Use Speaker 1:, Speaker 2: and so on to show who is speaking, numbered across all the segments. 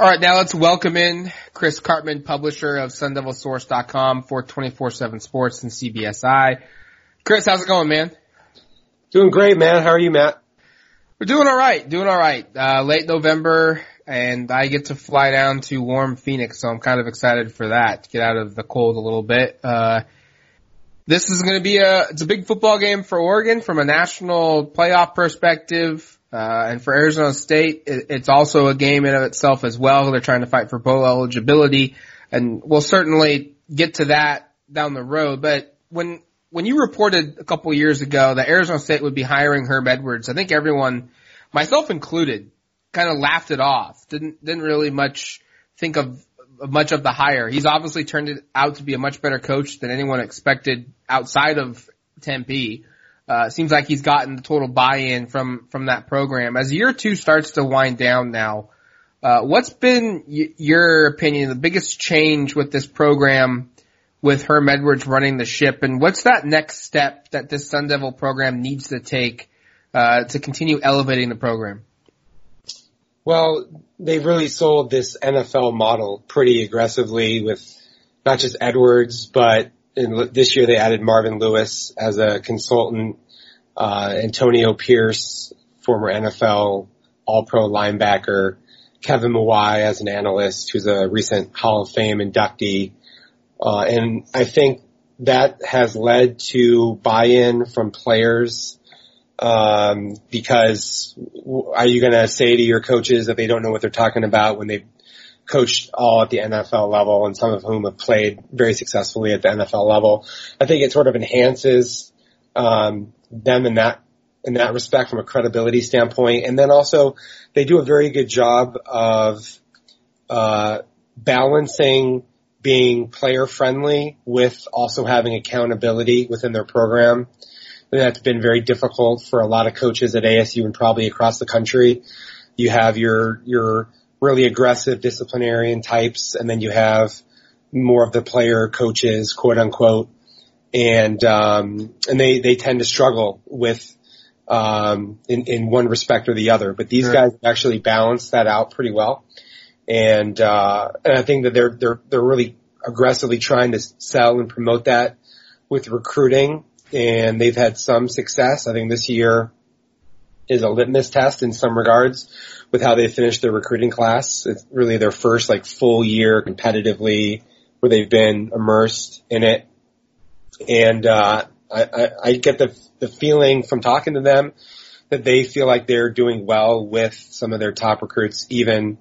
Speaker 1: All right, now let's welcome in Chris Karpman, publisher of SunDevilSource.com for 24-7 Sports and CBSI. Chris, how's it going, man?
Speaker 2: Doing great, man. How are you, Matt?
Speaker 1: We're doing all right, doing all right. Uh, late November, and I get to fly down to warm Phoenix, so I'm kind of excited for that. Get out of the cold a little bit. Uh, this is going to be a it's a big football game for Oregon from a national playoff perspective. Uh, and for Arizona State, it, it's also a game in of itself as well. They're trying to fight for bowl eligibility, and we'll certainly get to that down the road. But when when you reported a couple years ago that Arizona State would be hiring Herm Edwards, I think everyone, myself included, kind of laughed it off. Didn't didn't really much think of much of the hire. He's obviously turned it out to be a much better coach than anyone expected outside of Tempe. Uh, seems like he's gotten the total buy-in from from that program. As year two starts to wind down now, uh, what's been y- your opinion, the biggest change with this program with Herm Edwards running the ship, and what's that next step that this Sun Devil program needs to take uh, to continue elevating the program?
Speaker 2: Well, they've really sold this NFL model pretty aggressively with not just Edwards, but in, this year they added Marvin Lewis as a consultant, uh, Antonio Pierce, former NFL All-Pro linebacker, Kevin Mawae as an analyst, who's a recent Hall of Fame inductee, uh, and I think that has led to buy-in from players um, because are you going to say to your coaches that they don't know what they're talking about when they've coached all at the NFL level and some of whom have played very successfully at the NFL level? I think it sort of enhances um, them in that in that respect from a credibility standpoint, and then also they do a very good job of uh, balancing being player friendly with also having accountability within their program. And that's been very difficult for a lot of coaches at ASU and probably across the country. You have your, your really aggressive disciplinarian types and then you have more of the player coaches, quote unquote. And, um, and they, they tend to struggle with, um, in, in one respect or the other, but these sure. guys actually balance that out pretty well. And, uh, and I think that they're, they're, they're really aggressively trying to sell and promote that with recruiting and they've had some success. I think this year is a litmus test in some regards with how they finished their recruiting class. It's really their first like full year competitively where they've been immersed in it. And, uh, I, I, I get the, the feeling from talking to them that they feel like they're doing well with some of their top recruits, even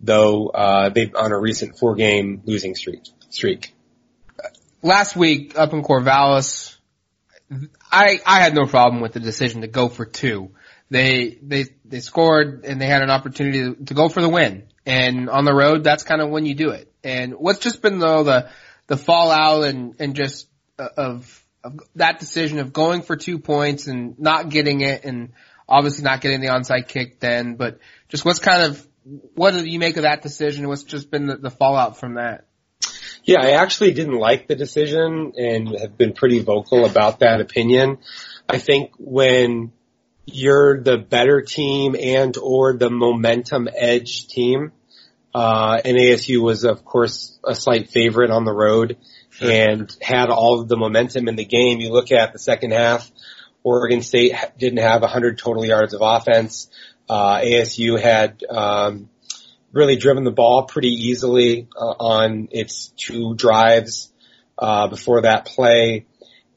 Speaker 2: though, uh, they've on a recent four game losing streak, streak.
Speaker 1: Last week up in Corvallis, I I had no problem with the decision to go for two. They they they scored and they had an opportunity to, to go for the win. And on the road, that's kind of when you do it. And what's just been though the the fallout and and just uh, of of that decision of going for two points and not getting it and obviously not getting the onside kick then, but just what's kind of what do you make of that decision? What's just been the, the fallout from that?
Speaker 2: Yeah, I actually didn't like the decision and have been pretty vocal about that opinion. I think when you're the better team and or the momentum edge team, uh, and ASU was of course a slight favorite on the road sure. and had all of the momentum in the game. You look at the second half, Oregon State didn't have 100 total yards of offense. Uh, ASU had, um, really driven the ball pretty easily uh, on its two drives uh, before that play.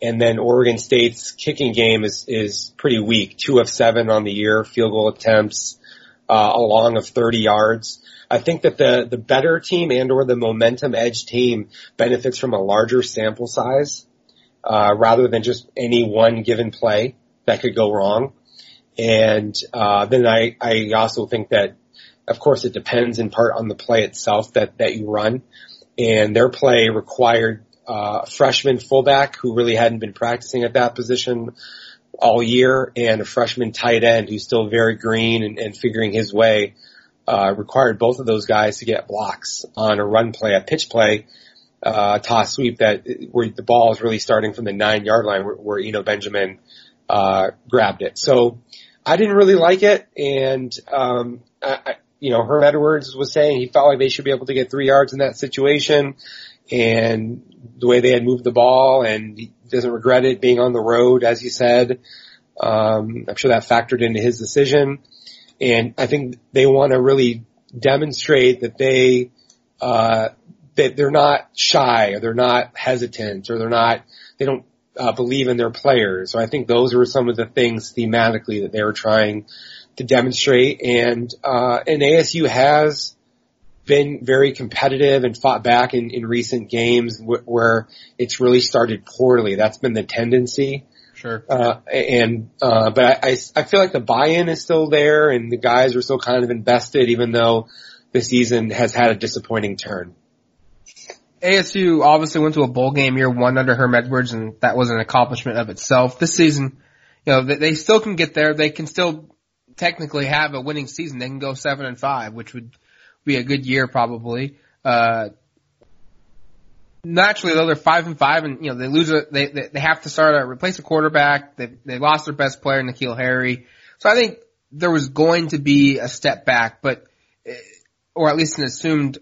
Speaker 2: And then Oregon State's kicking game is is pretty weak. Two of seven on the year, field goal attempts, uh, along of 30 yards. I think that the the better team and or the momentum edge team benefits from a larger sample size uh, rather than just any one given play that could go wrong. And uh, then I I also think that of course, it depends in part on the play itself that, that you run. And their play required uh, freshman fullback who really hadn't been practicing at that position all year and a freshman tight end who's still very green and, and figuring his way. Uh, required both of those guys to get blocks on a run play, a pitch play, uh, toss sweep that where the ball is really starting from the nine yard line where, where Eno Benjamin, uh, grabbed it. So I didn't really like it. And, um, I, you know, Herm Edwards was saying he felt like they should be able to get three yards in that situation and the way they had moved the ball and he doesn't regret it being on the road, as he said. Um, I'm sure that factored into his decision. And I think they want to really demonstrate that they, uh, that they're not shy or they're not hesitant or they're not, they don't uh, believe in their players. So I think those were some of the things thematically that they were trying to demonstrate. And, uh, and ASU has been very competitive and fought back in, in recent games wh- where it's really started poorly. That's been the tendency.
Speaker 1: Sure.
Speaker 2: Uh, and, uh, but I, I, I feel like the buy-in is still there and the guys are still kind of invested even though the season has had a disappointing turn.
Speaker 1: ASU obviously went to a bowl game year one under Herm Edwards, and that was an accomplishment of itself. This season, you know, they, they still can get there. They can still technically have a winning season. They can go seven and five, which would be a good year probably. Uh, naturally though, they're five and five, and you know they lose a they they, have to start a replace a quarterback. They they lost their best player, N'Keal Harry. So I think there was going to be a step back, but eh, or at least an assumed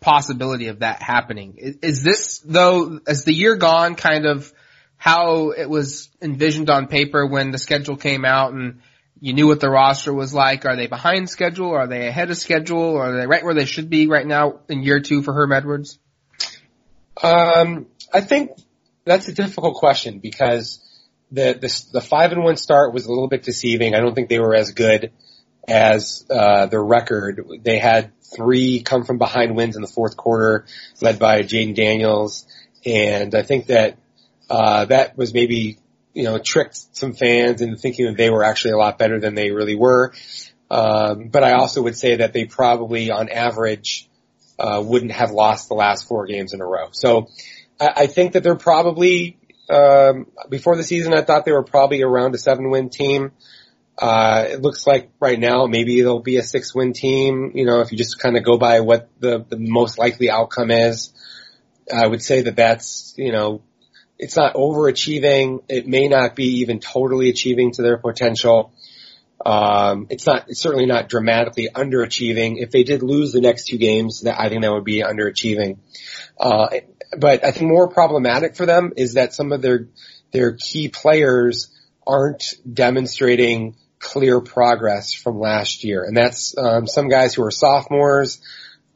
Speaker 1: possibility of that happening. Is, is this though, as the year gone, kind of how it was envisioned on paper when the schedule came out and you knew what the roster was like? Are they behind schedule? Are they ahead of schedule? Are they right where they should be right now in year two for Herm Edwards?
Speaker 2: Um, I think that's a difficult question because the, the the five and one start was a little bit deceiving. I don't think they were as good as uh, their record. They had three come from behind wins in the fourth quarter, led by Jayden Daniels, and I think that uh, that was maybe you know tricked some fans into thinking that they were actually a lot better than they really were. Um, but I also would say that they probably, on average, uh, wouldn't have lost the last four games in a row. So I, I think that they're probably um, before the season. I thought they were probably around a seven-win team. Uh, it looks like right now maybe they'll be a six win team. You know, if you just kind of go by what the, the most likely outcome is, I would say that that's, you know, it's not overachieving. It may not be even totally achieving to their potential. Um, it's not, it's certainly not dramatically underachieving. If they did lose the next two games, that I think that would be underachieving. Uh, but I think more problematic for them is that some of their, their key players aren't demonstrating clear progress from last year. And that's um, some guys who are sophomores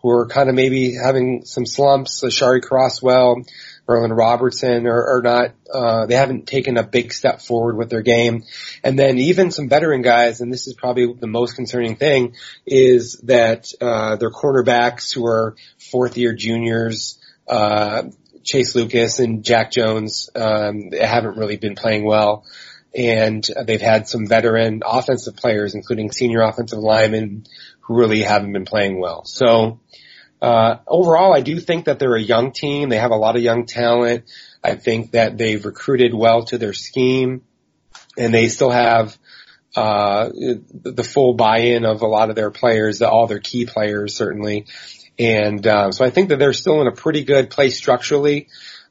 Speaker 2: who are kind of maybe having some slumps. Shari Crosswell, Merlin Robertson are, are not, uh, they haven't taken a big step forward with their game. And then even some veteran guys, and this is probably the most concerning thing, is that, uh, their cornerbacks who are fourth year juniors, uh, Chase Lucas and Jack Jones, um, haven't really been playing well and they've had some veteran offensive players, including senior offensive linemen, who really haven't been playing well. So uh, overall, I do think that they're a young team. They have a lot of young talent. I think that they've recruited well to their scheme, and they still have uh, the full buy-in of a lot of their players, all their key players certainly. And um, so I think that they're still in a pretty good place structurally,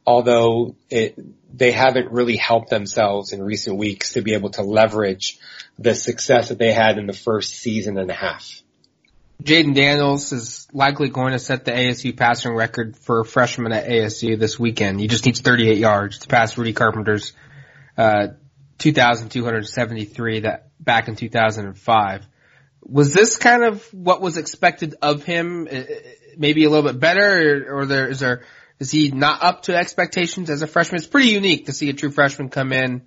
Speaker 2: although it, they haven't really helped themselves in recent weeks to be able to leverage the success that they had in the first season and a half.
Speaker 1: Jayden Daniels is likely going to set the ASU passing record for a freshman at ASU this weekend. He just needs 38 yards to pass Rudy Carpenter's uh, 2,273 that back in 2005. Was this kind of what was expected of him? Maybe a little bit better, or, or there is there is he not up to expectations as a freshman? It's pretty unique to see a true freshman come in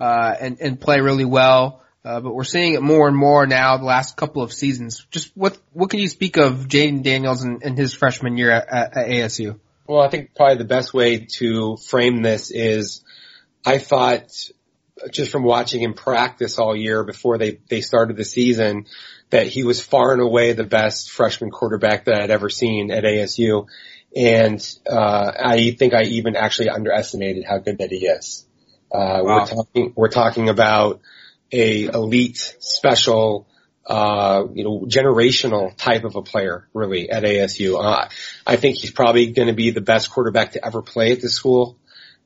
Speaker 1: uh, and and play really well. Uh, but we're seeing it more and more now the last couple of seasons. Just what what can you speak of Jayden Daniels and, and, his freshman year at, at, ASU?
Speaker 2: Well, I think probably the best way to frame this is I thought just from watching him practice all year before they, they started the season that he was far and away the best freshman quarterback that I'd ever seen at ASU. And, uh, I think I even actually underestimated how good that he is. Uh, wow. we're talking, we're talking about a elite special, uh, you know, generational type of a player really at ASU. Uh, I think he's probably going to be the best quarterback to ever play at the school.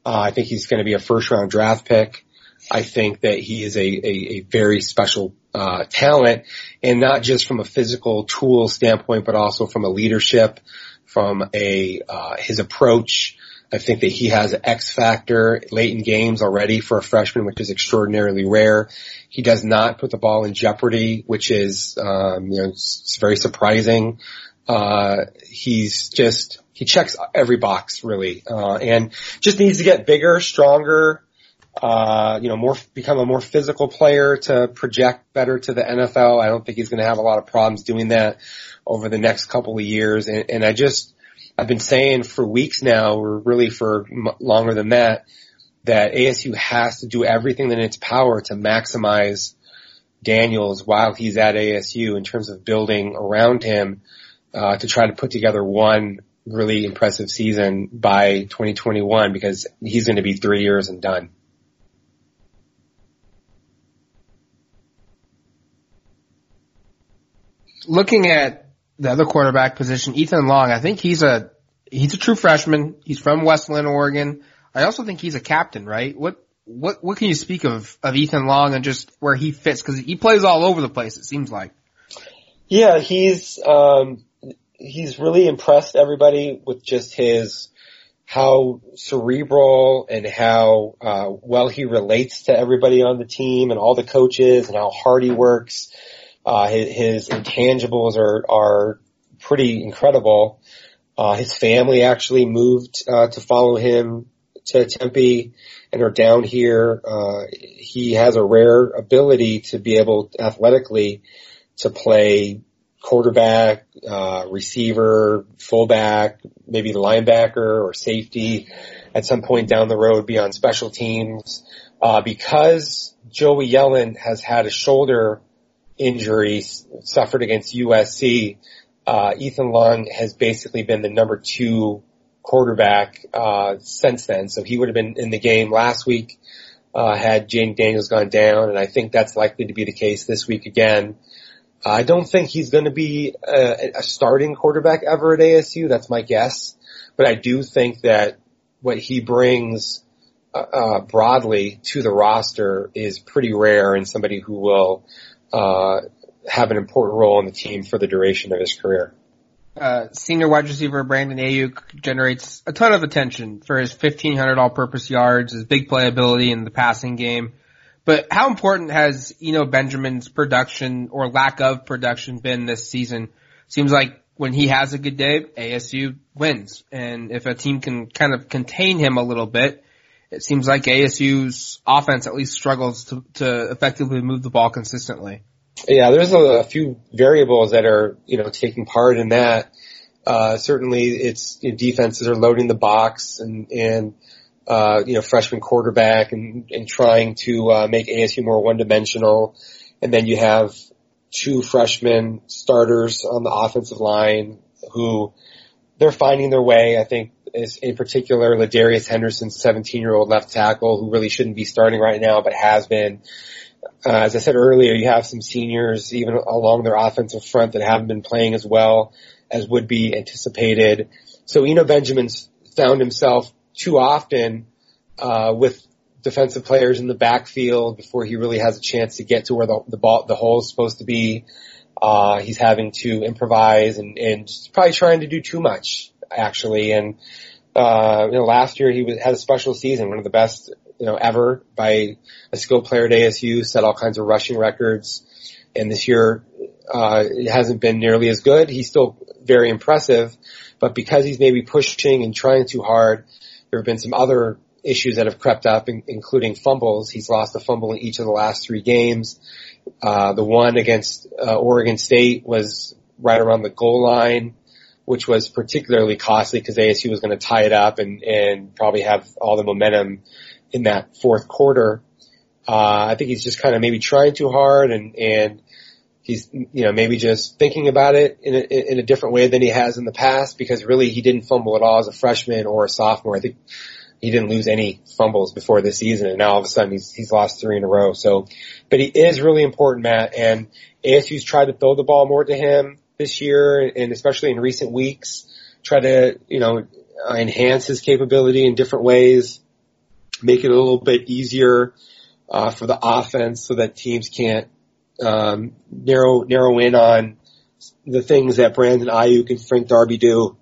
Speaker 2: Uh, I think he's going to be a first round draft pick. I think that he is a, a, a very special uh, talent and not just from a physical tool standpoint, but also from a leadership, from a, uh, his approach. I think that he has an X factor late in games already for a freshman, which is extraordinarily rare. He does not put the ball in jeopardy, which is, um, you know, it's, very surprising. Uh, he's just, he checks every box really, uh, and just needs to get bigger, stronger, uh, you know, more, become a more physical player to project better to the NFL. I don't think he's going to have a lot of problems doing that over the next couple of years. And, and I just, I've been saying for weeks now, or really for m- longer than that, that ASU has to do everything in its power to maximize Daniels while he's at ASU in terms of building around him, uh, to try to put together one really impressive season by 2021 because he's going to be three years and done.
Speaker 1: looking at the other quarterback position, Ethan Long, I think he's a he's a true freshman. He's from West Linn, Oregon. I also think he's a captain, right? What what what can you speak of of Ethan Long and just where he fits because he plays all over the place. It seems like.
Speaker 2: Yeah, he's um he's really impressed everybody with just his how cerebral and how uh, well he relates to everybody on the team and all the coaches and how hard he works. Uh, his, his intangibles are, are pretty incredible. Uh, his family actually moved, uh, to follow him to Tempe and are down here. Uh, he has a rare ability to be able athletically to play quarterback, uh, receiver, fullback, maybe linebacker or safety at some point down the road be on special teams. Uh, because Joey Yellen has had a shoulder injury suffered against USC, uh, Ethan Long has basically been the number two quarterback uh, since then. So he would have been in the game last week uh, had Jayden Daniels gone down, and I think that's likely to be the case this week again. I don't think he's going to be a, a starting quarterback ever at ASU. That's my guess, but I do think that what he brings uh, uh, broadly to the roster is pretty rare and somebody who will uh, have an important role on the team for the duration of his career.
Speaker 1: Uh, senior wide receiver Brandon Aiyuk generates a ton of attention for his 1500 all-purpose yards, his big playability in the passing game. But how important has Eno Benjamin's production or lack of production been this season? Seems like when he has a good day, ASU wins. And if a team can kind of contain him a little bit, it seems like ASU's offense at least struggles to, to effectively move the ball consistently.
Speaker 2: Yeah, there's a, a few variables that are, you know, taking part in that. Uh, certainly it's you know, defenses are loading the box and, and, uh, you know, freshman quarterback and, and trying to, uh, make ASU more one dimensional. And then you have two freshman starters on the offensive line who they're finding their way. I think in particular Ladarius Henderson, 17 year old left tackle who really shouldn't be starting right now, but has been. Uh, as I said earlier, you have some seniors even along their offensive front that haven't been playing as well as would be anticipated. So Eno Benjamin's found himself too often uh, with defensive players in the backfield before he really has a chance to get to where the, the ball, the hole is supposed to be. Uh, he's having to improvise and, and probably trying to do too much actually. And, uh, you know, last year he was, had a special season, one of the best, you know, ever by a skilled player at ASU, set all kinds of rushing records. And this year, uh, it hasn't been nearly as good. He's still very impressive, but because he's maybe pushing and trying too hard, there have been some other issues that have crept up, in, including fumbles. He's lost a fumble in each of the last three games. Uh, the one against uh, Oregon State was right around the goal line, which was particularly costly because ASU was going to tie it up and, and probably have all the momentum in that fourth quarter. Uh, I think he's just kind of maybe trying too hard and, and he's, you know, maybe just thinking about it in a, in a different way than he has in the past because really he didn't fumble at all as a freshman or a sophomore. I think he didn't lose any fumbles before this season and now all of a sudden he's, he's lost three in a row. So, but he is really important, Matt, and ASU's tried to throw the ball more to him this year and especially in recent weeks, try to, you know, enhance his capability in different ways, make it a little bit easier, uh, for the offense so that teams can't, um, narrow narrow in on the things that Brandon Aiyuk and Frank Darby do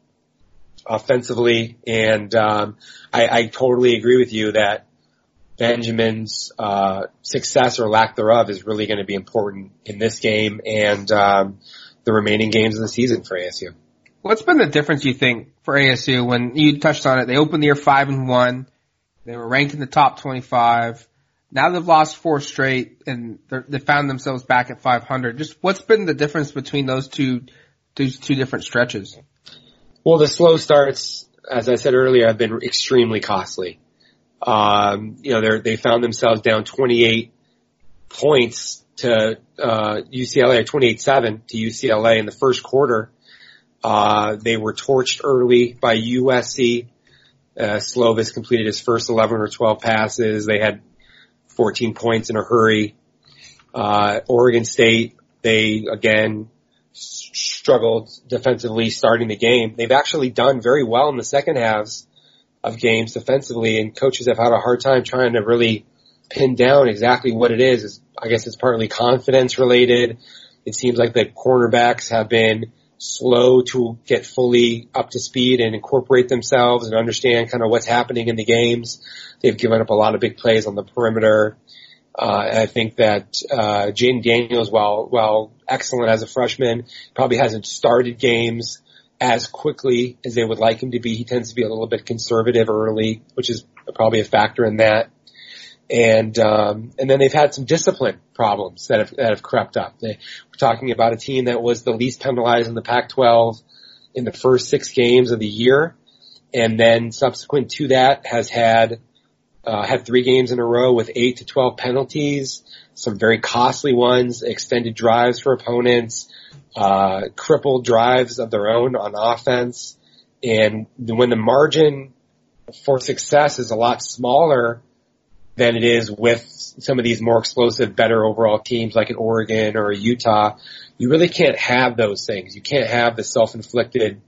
Speaker 2: offensively, and um, I, I totally agree with you that Benjamin's uh, success or lack thereof is really going to be important in this game. And um, the remaining games of the season for ASU.
Speaker 1: What's been the difference you think for ASU when you touched on it? They opened the year five and one. They were ranked in the top 25. Now they've lost four straight and they found themselves back at 500. Just what's been the difference between those two, those two different stretches?
Speaker 2: Well, the slow starts, as I said earlier, have been extremely costly. Um, you know, they they found themselves down 28 points to uh, UCLA, 28-7 to UCLA in the first quarter. Uh, they were torched early by USC. Uh, Slovis completed his first 11 or 12 passes. They had 14 points in a hurry. Uh, Oregon State, they again struggled defensively starting the game. They've actually done very well in the second halves of games defensively and coaches have had a hard time trying to really pin down exactly what it is. I guess it's partly confidence related. It seems like the cornerbacks have been slow to get fully up to speed and incorporate themselves and understand kind of what's happening in the games. They've given up a lot of big plays on the perimeter. Uh, I think that uh, Jayden Daniels, while while excellent as a freshman, probably hasn't started games as quickly as they would like him to be. He tends to be a little bit conservative early, which is probably a factor in that. And um, and then they've had some discipline problems that have that have crept up. They, we're talking about a team that was the least penalized in the Pac-12 in the first six games of the year, and then subsequent to that has had uh, had three games in a row with eight to 12 penalties, some very costly ones, extended drives for opponents, uh, crippled drives of their own on offense. And when the margin for success is a lot smaller than it is with some of these more explosive, better overall teams like an Oregon or a Utah, you really can't have those things. You can't have the self-inflicted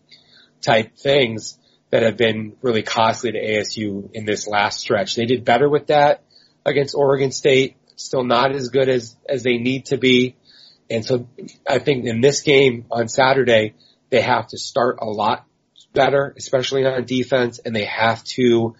Speaker 2: type things that have been really costly to ASU in this last stretch. They did better with that against Oregon State, still not as good as, as they need to be. And so I think in this game on Saturday, they have to start a lot better, especially on defense, and they have to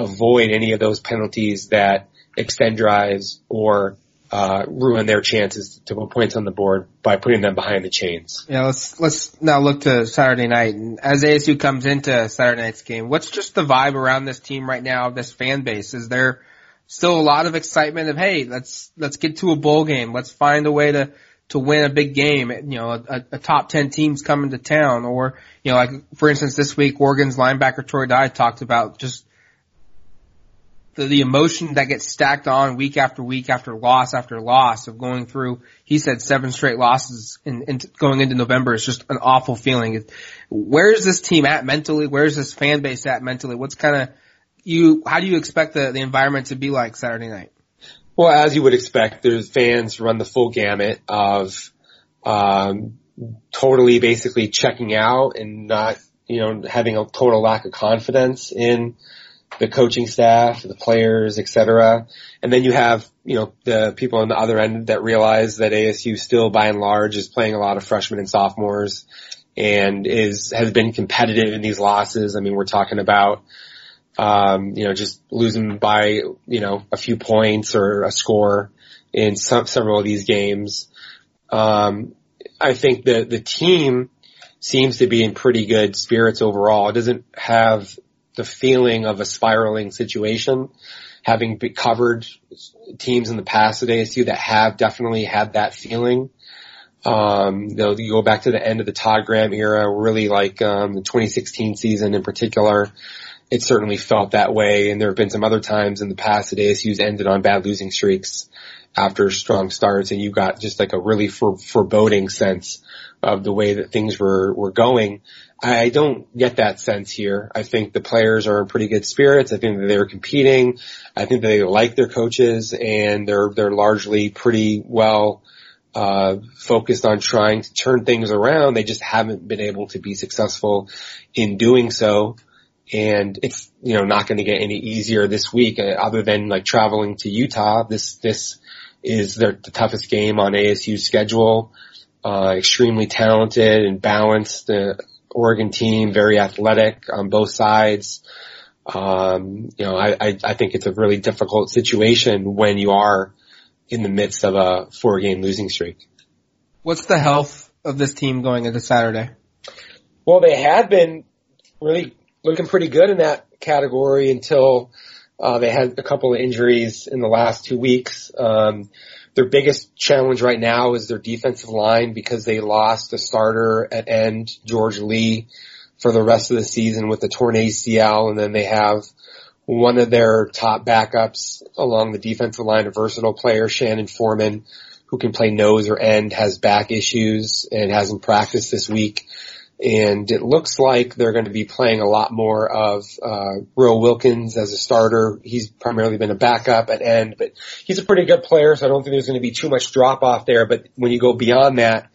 Speaker 2: avoid any of those penalties that extend drives or uh, ruin their chances to put points on the board by putting them behind the chains.
Speaker 1: Yeah, let's let's now look to Saturday night. And as ASU comes into Saturday night's game, what's just the vibe around this team right now, this fan base? Is there still a lot of excitement of hey, let's let's get to a bowl game, let's find a way to to win a big game, you know, a, a top 10 team's coming to town or, you know, like for instance this week Oregon's linebacker Troy Dye talked about just the, the emotion that gets stacked on week after week after loss after loss of going through, he said seven straight losses in, in going into November is just an awful feeling. Where is this team at mentally? Where is this fan base at mentally? What's kind of you, how do you expect the, the environment to be like Saturday night?
Speaker 2: Well, as you would expect, there's fans run the full gamut of, um, totally basically checking out and not, you know, having a total lack of confidence in, the coaching staff, the players, etc. And then you have, you know, the people on the other end that realize that ASU still by and large is playing a lot of freshmen and sophomores and is, has been competitive in these losses. I mean, we're talking about, um, you know, just losing by, you know, a few points or a score in some, several of these games. Um, I think the, the team seems to be in pretty good spirits overall. It doesn't have the feeling of a spiraling situation. Having covered teams in the past at ASU that have definitely had that feeling. Um, you know, you go back to the end of the Todd Graham era, really like um, the 2016 season in particular. It certainly felt that way, and there have been some other times in the past that ASU's ended on bad losing streaks after strong starts, and you got just like a really for, foreboding sense of the way that things were were going. I don't get that sense here. I think the players are in pretty good spirits. I think that they're competing. I think that they like their coaches and they're, they're largely pretty well, uh, focused on trying to turn things around. They just haven't been able to be successful in doing so. And it's, you know, not going to get any easier this week uh, other than like traveling to Utah. This, this is their the toughest game on ASU's schedule. Uh, extremely talented and balanced. The Oregon team, very athletic on both sides. Um, you know, I, I, I think it's a really difficult situation when you are in the midst of a four game losing streak.
Speaker 1: What's the health of this team going into Saturday?
Speaker 2: Well, they had been really looking pretty good in that category until uh, they had a couple of injuries in the last two weeks. Um, their biggest challenge right now is their defensive line because they lost a starter at end, George Lea, for the rest of the season with the torn ACL, and then they have one of their top backups along the defensive line, a versatile player, Shannon Forman, who can play nose or end, has back issues and hasn't practiced this week. And it looks like they're going to be playing a lot more of uh, Will Wilkins as a starter. He's primarily been a backup at end, but he's a pretty good player, so I don't think there's going to be too much drop off there. But when you go beyond that,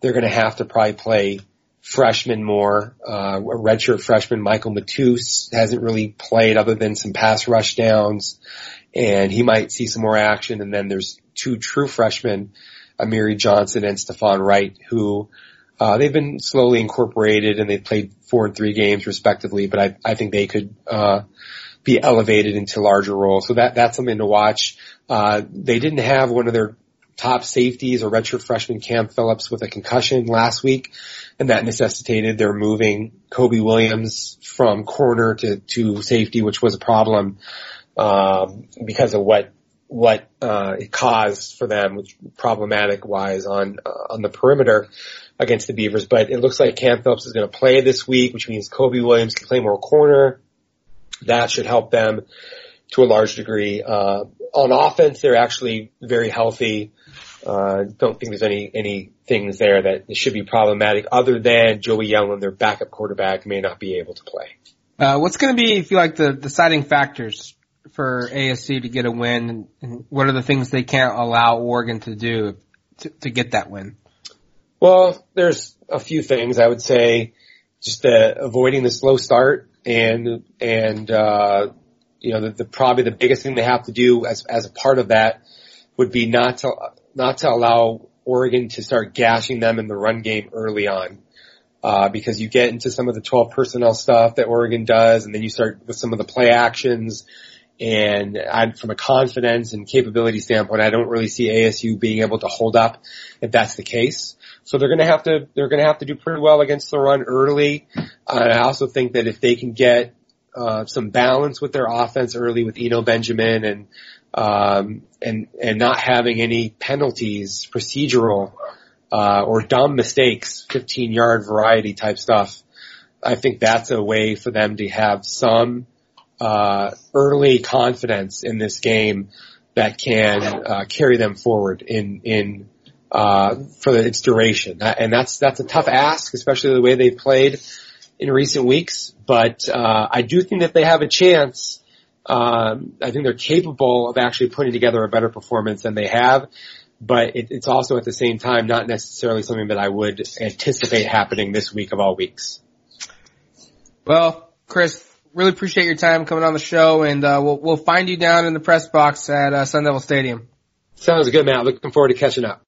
Speaker 2: they're going to have to probably play freshman more. Uh, a redshirt freshman, Michael Matus, hasn't really played other than some pass rush downs, and he might see some more action. And then there's two true freshmen, Amiri Johnson and Stefan Wright, who uh, they've been slowly incorporated and they've played four and three games respectively, but I, I think they could, uh, be elevated into larger roles. So that, that's something to watch. Uh, they didn't have one of their top safeties or redshirt freshman Cam Phillips with a concussion last week, and that necessitated their moving Kobe Williams from corner to, to safety, which was a problem, um, because of what, what, uh, it caused for them, which problematic wise on, uh, on the perimeter against the Beavers. But it looks like Cam Phillips is going to play this week, which means Kobe Williams can play more corner. That should help them to a large degree. Uh, on offense, they're actually very healthy. Uh, don't think there's any, any things there that should be problematic other than Joey Yellen, their backup quarterback, may not be able to play.
Speaker 1: Uh, what's going to be, if you like, the deciding factors for ASU to get a win? And what are the things they can't allow Oregon to do to, to get that win?
Speaker 2: Well, there's a few things I would say. Just uh, avoiding the slow start and and uh, you know the, the probably the biggest thing they have to do as as a part of that would be not to not to allow Oregon to start gashing them in the run game early on. Uh, because you get into some of the 12 personnel stuff that Oregon does, and then you start with some of the play actions. And I, from a confidence and capability standpoint, I don't really see ASU being able to hold up if that's the case. So they're going to have to they're going to have to do pretty well against the run early. Uh, I also think that if they can get uh, some balance with their offense early with Eno Benjamin and um, and and not having any penalties, procedural uh, or dumb mistakes, 15 yard variety type stuff. I think that's a way for them to have some uh, early confidence in this game that can uh, carry them forward in in uh, for its duration. And that's, that's a tough ask, especially the way they've played in recent weeks. But, uh, I do think that they have a chance. Um, I think they're capable of actually putting together a better performance than they have. But it, it's also at the same time not necessarily something that I would anticipate happening this week of all weeks.
Speaker 1: Well, Chris, really appreciate your time coming on the show, and uh, we'll we'll find you down in the press box at uh, Sun Devil Stadium.
Speaker 2: Sounds good, Matt. Looking forward to catching up.